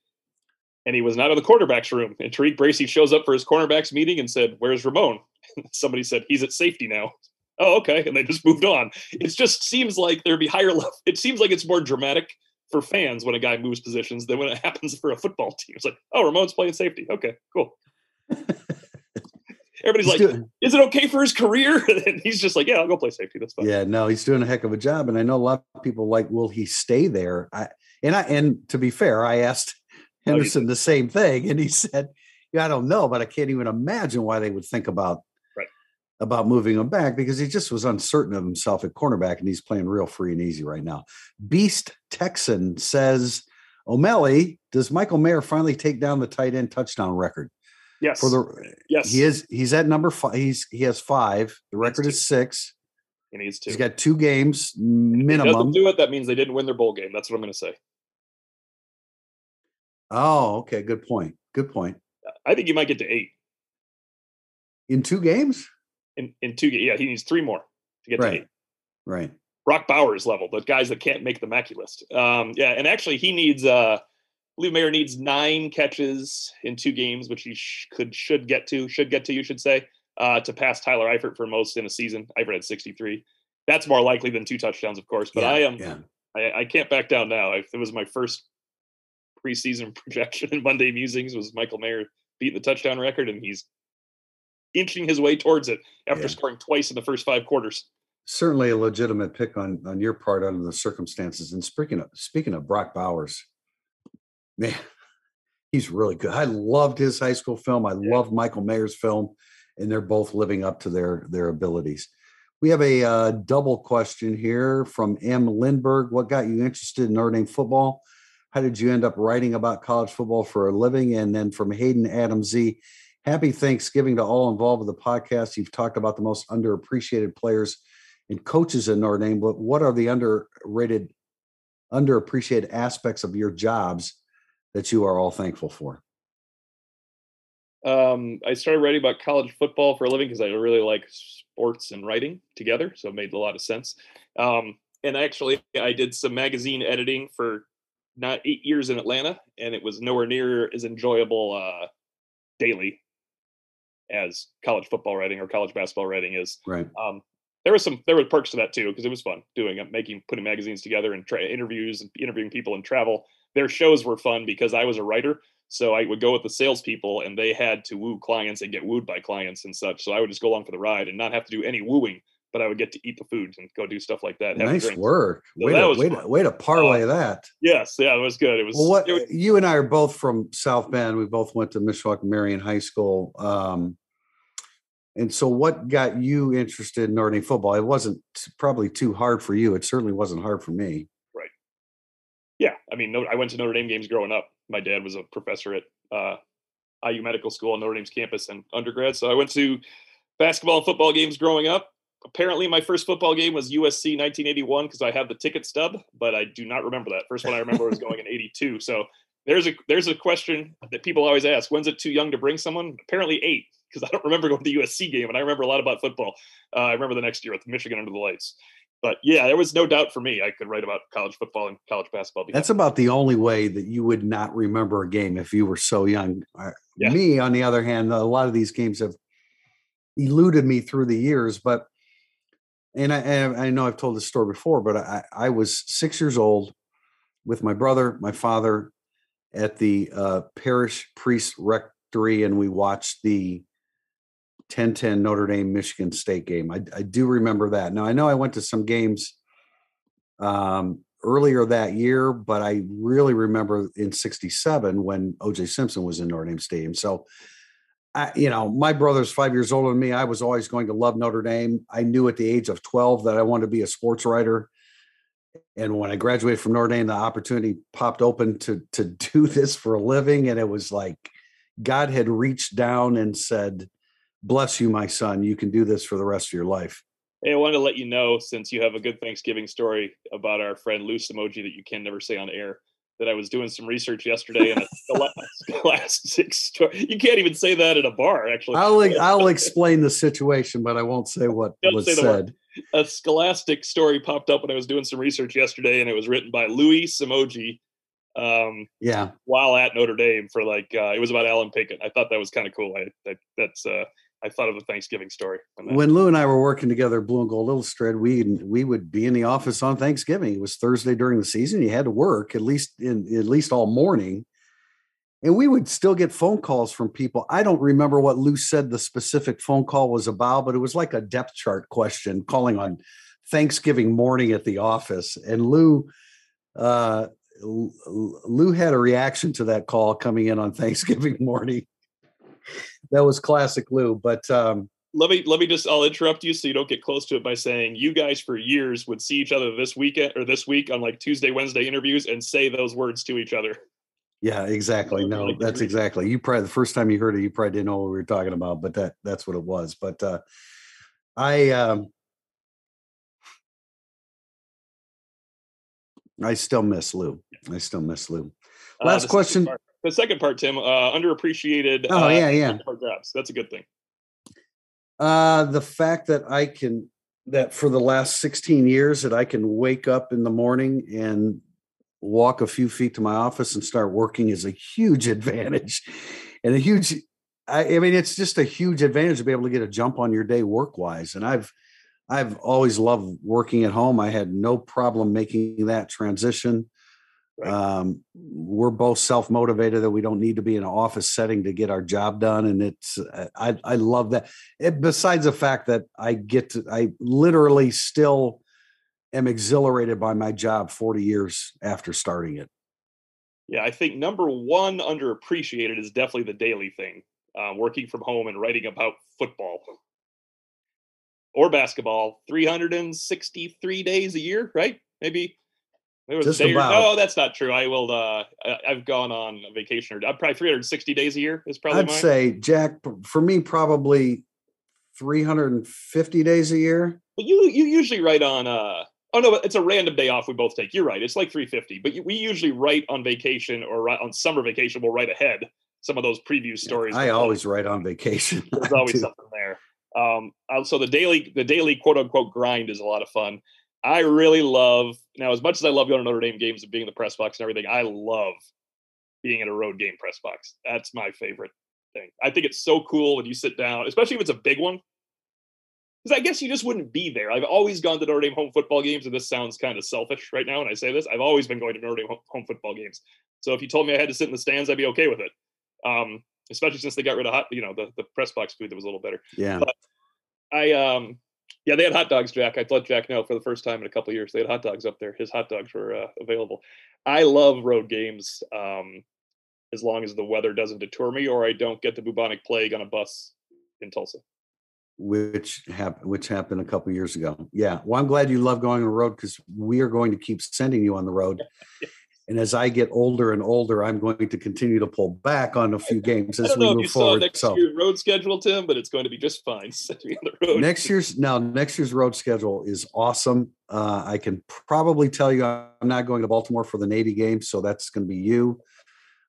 Speaker 2: and he was not in the quarterback's room. And TaRiq Bracy shows up for his cornerbacks meeting and said, Where's Ramon? Somebody said, He's at safety now. Oh, okay. And they just moved on. It just seems like there'd be higher level. It seems like it's more dramatic for fans when a guy moves positions than when it happens for a football team. It's like, oh, Ramon's playing safety. Okay, cool. Everybody's he's like, doing, is it okay for his career? and he's just like, yeah, I'll go play safety. That's fine.
Speaker 1: Yeah, no, he's doing a heck of a job. And I know a lot of people like, will he stay there? I and I and to be fair, I asked Henderson the same thing, and he said, "Yeah, I don't know, but I can't even imagine why they would think about
Speaker 2: right.
Speaker 1: about moving him back because he just was uncertain of himself at cornerback, and he's playing real free and easy right now." Beast Texan says, "O'Malley, does Michael Mayer finally take down the tight end touchdown record?"
Speaker 2: Yes.
Speaker 1: For the
Speaker 2: yes,
Speaker 1: he is. He's at number five. He's he has five. The record is six.
Speaker 2: He needs to.
Speaker 1: He's got two games minimum. If he doesn't
Speaker 2: do it. That means they didn't win their bowl game. That's what I'm going to say.
Speaker 1: Oh, okay. Good point. Good point.
Speaker 2: I think he might get to eight
Speaker 1: in two games.
Speaker 2: In in two, games, yeah, he needs three more to get
Speaker 1: right.
Speaker 2: to eight.
Speaker 1: Right.
Speaker 2: Brock Bowers level, the guys that can't make the Mackey list. Um, yeah, and actually, he needs. Uh, Lee Mayer needs nine catches in two games, which he sh- could should get to should get to you should say uh, to pass Tyler Eifert for most in a season. Eifert had sixty three. That's more likely than two touchdowns, of course. But
Speaker 1: yeah,
Speaker 2: I am.
Speaker 1: Yeah.
Speaker 2: I, I, can't back down now. If it was my first preseason projection in Monday Musings was Michael Mayer beating the touchdown record, and he's inching his way towards it after yeah. scoring twice in the first five quarters.
Speaker 1: Certainly a legitimate pick on on your part under the circumstances. And speaking of speaking of Brock Bowers, man, he's really good. I loved his high school film. I yeah. loved Michael Mayer's film, and they're both living up to their their abilities. We have a uh, double question here from M. Lindberg. What got you interested in Notre Dame football? How did you end up writing about college football for a living? And then from Hayden Adam Z, happy Thanksgiving to all involved with the podcast. You've talked about the most underappreciated players and coaches in Notre Dame, but what are the underrated, underappreciated aspects of your jobs that you are all thankful for?
Speaker 2: Um, I started writing about college football for a living because I really like sports and writing together, so it made a lot of sense. Um, and actually, I did some magazine editing for not eight years in Atlanta, and it was nowhere near as enjoyable uh, daily as college football writing or college basketball writing is.
Speaker 1: Right.
Speaker 2: Um, there was some there were perks to that too because it was fun doing it, making putting magazines together and tra- interviews and interviewing people and travel. Their shows were fun because I was a writer, so I would go with the salespeople and they had to woo clients and get wooed by clients and such. So I would just go along for the ride and not have to do any wooing but I would get to eat the food and go do stuff like that.
Speaker 1: Nice work. So way, to, way, to, way to parlay uh, that.
Speaker 2: Yes, yeah, it was good. It was.
Speaker 1: Well, what
Speaker 2: it was,
Speaker 1: you and I are both from South Bend. We both went to Mishawaka Marion High School. Um, and so, what got you interested in Notre Dame football? It wasn't probably too hard for you. It certainly wasn't hard for me.
Speaker 2: Right. Yeah, I mean, I went to Notre Dame games growing up. My dad was a professor at uh, IU Medical School on Notre Dame's campus and undergrad, so I went to basketball and football games growing up apparently my first football game was USC 1981 because I have the ticket stub, but I do not remember that. First one I remember was going in 82. So there's a there's a question that people always ask: When's it too young to bring someone? Apparently eight, because I don't remember going to the USC game, and I remember a lot about football. Uh, I remember the next year with Michigan under the lights. But yeah, there was no doubt for me I could write about college football and college basketball.
Speaker 1: That's about the only way that you would not remember a game if you were so young. Yeah. Me, on the other hand, a lot of these games have eluded me through the years, but and I, and I know I've told this story before, but I, I was six years old. with my brother, my father, at the uh, parish priest rectory, and we watched the 10-10 Notre Dame Michigan State game. I, I do remember that. Now I know I went to some games um, earlier that year, but I really remember in '67 when O.J. Simpson was in Notre Dame Stadium. So, I, you know, my brother's five years older than me. I was always going to love Notre Dame. I knew at the age of 12 that I wanted to be a sports writer. And when I graduated from Notre Dame, the opportunity popped open to to do this for a living, and it was like God had reached down and said, "Bless you, my son. You can do this for the rest of your life."
Speaker 2: Hey, I wanted to let you know since you have a good Thanksgiving story about our friend Lou Somogyi that you can never say on air. That I was doing some research yesterday and a scholastic story. You can't even say that at a bar, actually.
Speaker 1: I'll I'll explain the situation, but I won't say what was said.
Speaker 2: A scholastic story popped up when I was doing some research yesterday, and it was written by Louis Somogyi. Um,
Speaker 1: yeah,
Speaker 2: while at Notre Dame for like uh, it was about Allen Pinkett. I thought that was kind of cool. I, I that's uh, I thought of a Thanksgiving story.
Speaker 1: When Lou and I were working together Blue and Gold Illustrated, we we would be in the office on Thanksgiving. It was Thursday during the season. You had to work at least in at least all morning. And we would still get phone calls from people. I don't remember what Lou said the specific phone call was about, but it was like a depth chart question calling on Thanksgiving morning at the office. And Lou uh, Lou had a reaction to that call coming in on Thanksgiving morning that was classic Lou. But um,
Speaker 2: let me let me just I'll interrupt you so you don't get close to it by saying you guys for years would see each other this weekend or this week on like Tuesday Wednesday interviews and say those words to each other.
Speaker 1: Yeah, exactly. No, that's exactly. You probably the first time you heard it, you probably didn't know what we were talking about, but that that's what it was. But uh I um I still miss Lou. I still miss Lou. Uh, Last uh, question
Speaker 2: the second part, Tim, uh, underappreciated.
Speaker 1: Oh
Speaker 2: uh,
Speaker 1: yeah, yeah.
Speaker 2: Jobs. That's a good thing.
Speaker 1: Uh, the fact that I can that for the last 16 years that I can wake up in the morning and walk a few feet to my office and start working is a huge advantage, and a huge. I, I mean, it's just a huge advantage to be able to get a jump on your day work wise, and I've. I've always loved working at home. I had no problem making that transition. Right. Um, we're both self motivated that we don't need to be in an office setting to get our job done, and it's uh, I I love that. It, besides the fact that I get to I literally still am exhilarated by my job 40 years after starting it.
Speaker 2: Yeah, I think number one underappreciated is definitely the daily thing, uh, working from home and writing about football or basketball 363 days a year, right? Maybe
Speaker 1: it was Just about.
Speaker 2: no, that's not true. I will. Uh, I've gone on vacation. Or, probably 360 days a year is probably.
Speaker 1: I'd mine. say Jack for me probably 350 days a year.
Speaker 2: But you you usually write on. Uh, oh no, it's a random day off we both take. You're right. It's like 350. But we usually write on vacation or on summer vacation. We'll write ahead some of those preview stories.
Speaker 1: I always write on vacation.
Speaker 2: There's always something there. Um, so the daily the daily quote unquote grind is a lot of fun. I really love now as much as I love going to Notre Dame games and being in the press box and everything. I love being in a road game press box. That's my favorite thing. I think it's so cool when you sit down, especially if it's a big one. Because I guess you just wouldn't be there. I've always gone to Notre Dame home football games, and this sounds kind of selfish right now when I say this. I've always been going to Notre Dame home football games. So if you told me I had to sit in the stands, I'd be okay with it. Um, especially since they got rid of hot, you know, the, the press box food that was a little better.
Speaker 1: Yeah. But
Speaker 2: I um yeah, they had hot dogs, Jack. I let Jack know for the first time in a couple years. They had hot dogs up there. His hot dogs were uh, available. I love road games um, as long as the weather doesn't deter me or I don't get the bubonic plague on a bus in Tulsa.
Speaker 1: Which happened, which happened a couple years ago. Yeah. Well, I'm glad you love going on the road because we are going to keep sending you on the road. And as I get older and older, I'm going to continue to pull back on a few games as we move forward.
Speaker 2: next so, year's road schedule, Tim, but it's going to be just fine.
Speaker 1: next year's now, next year's road schedule is awesome. Uh, I can probably tell you I'm not going to Baltimore for the Navy game, so that's going to be you.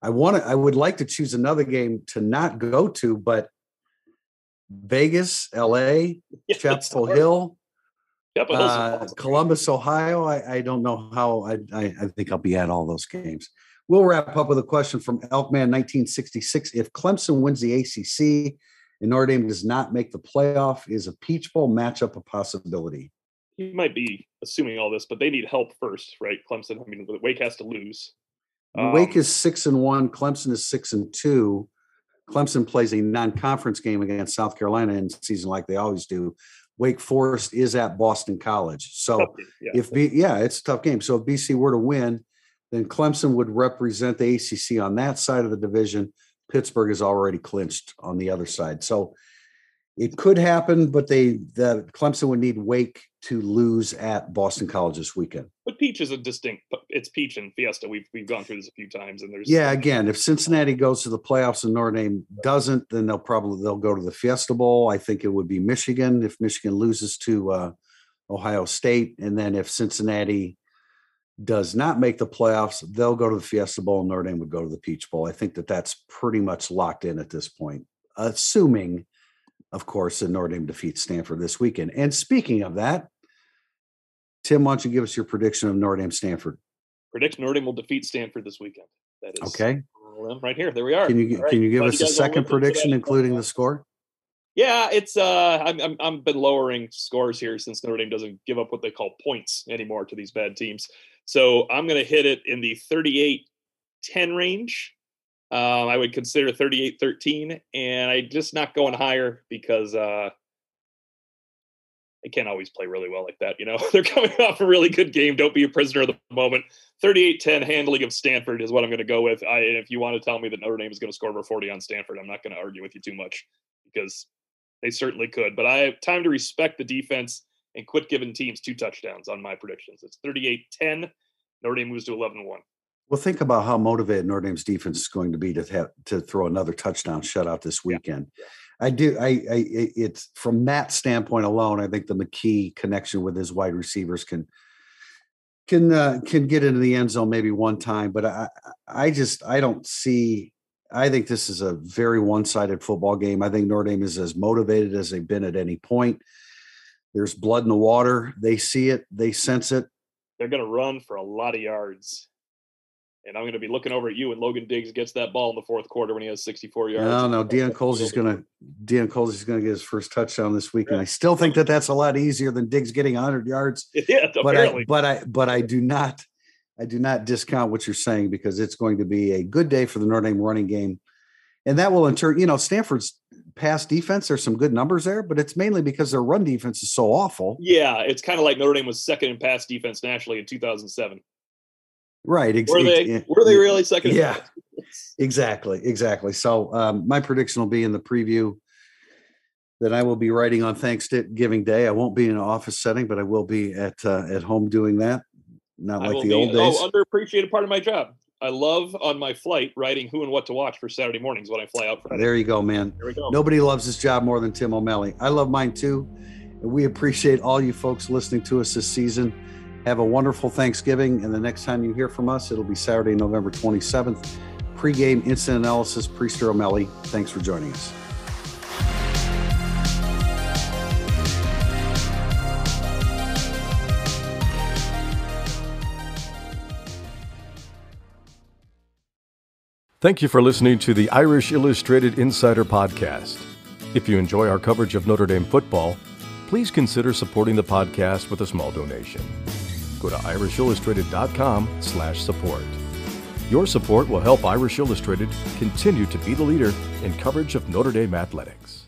Speaker 1: I want to. I would like to choose another game to not go to, but Vegas, L.A., yeah, Chapel Hill. Uh, Columbus, Ohio. I, I, don't know how. I, I, I think I'll be at all those games. We'll wrap up with a question from Elkman, 1966. If Clemson wins the ACC and Notre Dame does not make the playoff, is a Peach Bowl matchup a possibility?
Speaker 2: you might be assuming all this, but they need help first, right? Clemson. I mean, Wake has to lose.
Speaker 1: Um, Wake is six and one. Clemson is six and two. Clemson plays a non-conference game against South Carolina in season like they always do. Wake Forest is at Boston College. So yeah. if B, yeah, it's a tough game. So if BC were to win, then Clemson would represent the ACC on that side of the division. Pittsburgh is already clinched on the other side. So it could happen, but they the Clemson would need Wake to lose at Boston College this weekend.
Speaker 2: But Peach is a distinct. It's Peach and Fiesta. We've we've gone through this a few times, and there's
Speaker 1: yeah. Again, if Cincinnati goes to the playoffs and Notre Dame doesn't, then they'll probably they'll go to the Fiesta Bowl. I think it would be Michigan if Michigan loses to uh, Ohio State, and then if Cincinnati does not make the playoffs, they'll go to the Fiesta Bowl, and Notre Dame would go to the Peach Bowl. I think that that's pretty much locked in at this point, assuming of course, that Notre Dame defeats Stanford this weekend. And speaking of that, Tim, why don't you give us your prediction of Notre Dame Stanford?
Speaker 2: Predict Notre Dame will defeat Stanford this weekend.
Speaker 1: That is okay.
Speaker 2: Right here, there we are.
Speaker 1: Can you can you give Glad us you a second prediction, including the score?
Speaker 2: Yeah, it's uh, I'm, I'm I'm been lowering scores here since Notre Dame doesn't give up what they call points anymore to these bad teams. So I'm going to hit it in the 38-10 range. Um, I would consider 38 13, and I just not going higher because uh, they can't always play really well like that. You know, they're coming off a really good game. Don't be a prisoner of the moment. 38 10 handling of Stanford is what I'm going to go with. I, if you want to tell me that Notre Dame is going to score over 40 on Stanford, I'm not going to argue with you too much because they certainly could. But I have time to respect the defense and quit giving teams two touchdowns on my predictions. It's 38 10. Notre Dame moves to 11 1.
Speaker 1: Well, think about how motivated Notre Dame's defense is going to be to have to throw another touchdown shutout this weekend. Yeah. I do. I, I. It's from that standpoint alone. I think the McKee connection with his wide receivers can can uh, can get into the end zone maybe one time, but I I just I don't see. I think this is a very one sided football game. I think Notre Dame is as motivated as they've been at any point. There's blood in the water. They see it. They sense it.
Speaker 2: They're going to run for a lot of yards and I'm going to be looking over at you And Logan Diggs gets that ball in the fourth quarter when he has 64 yards.
Speaker 1: No, no, Deion Colzie is going to Deion Colzie is going to get his first touchdown this week, and I still think that that's a lot easier than Diggs getting 100 yards.
Speaker 2: Yeah,
Speaker 1: but I, but I, but I do not, I do not discount what you're saying because it's going to be a good day for the Notre Dame running game, and that will in turn, you know, Stanford's pass defense. There's some good numbers there, but it's mainly because their run defense is so awful.
Speaker 2: Yeah, it's kind of like Notre Dame was second in pass defense nationally in 2007.
Speaker 1: Right.
Speaker 2: Ex- were they were they really second?
Speaker 1: Yeah. exactly. Exactly. So um, my prediction will be in the preview that I will be writing on Thanksgiving Day. I won't be in an office setting, but I will be at uh, at home doing that. Not like the be, old days.
Speaker 2: Oh, underappreciated part of my job. I love on my flight writing who and what to watch for Saturday mornings when I fly out.
Speaker 1: Friday. There you go, man. There we go. Nobody loves this job more than Tim O'Malley. I love mine too. And we appreciate all you folks listening to us this season. Have a wonderful Thanksgiving. And the next time you hear from us, it'll be Saturday, November 27th. Pre-game instant analysis, Priester O'Malley. Thanks for joining us.
Speaker 3: Thank you for listening to the Irish Illustrated Insider Podcast. If you enjoy our coverage of Notre Dame football, please consider supporting the podcast with a small donation go to irishillustrated.com slash support. Your support will help Irish Illustrated continue to be the leader in coverage of Notre Dame athletics.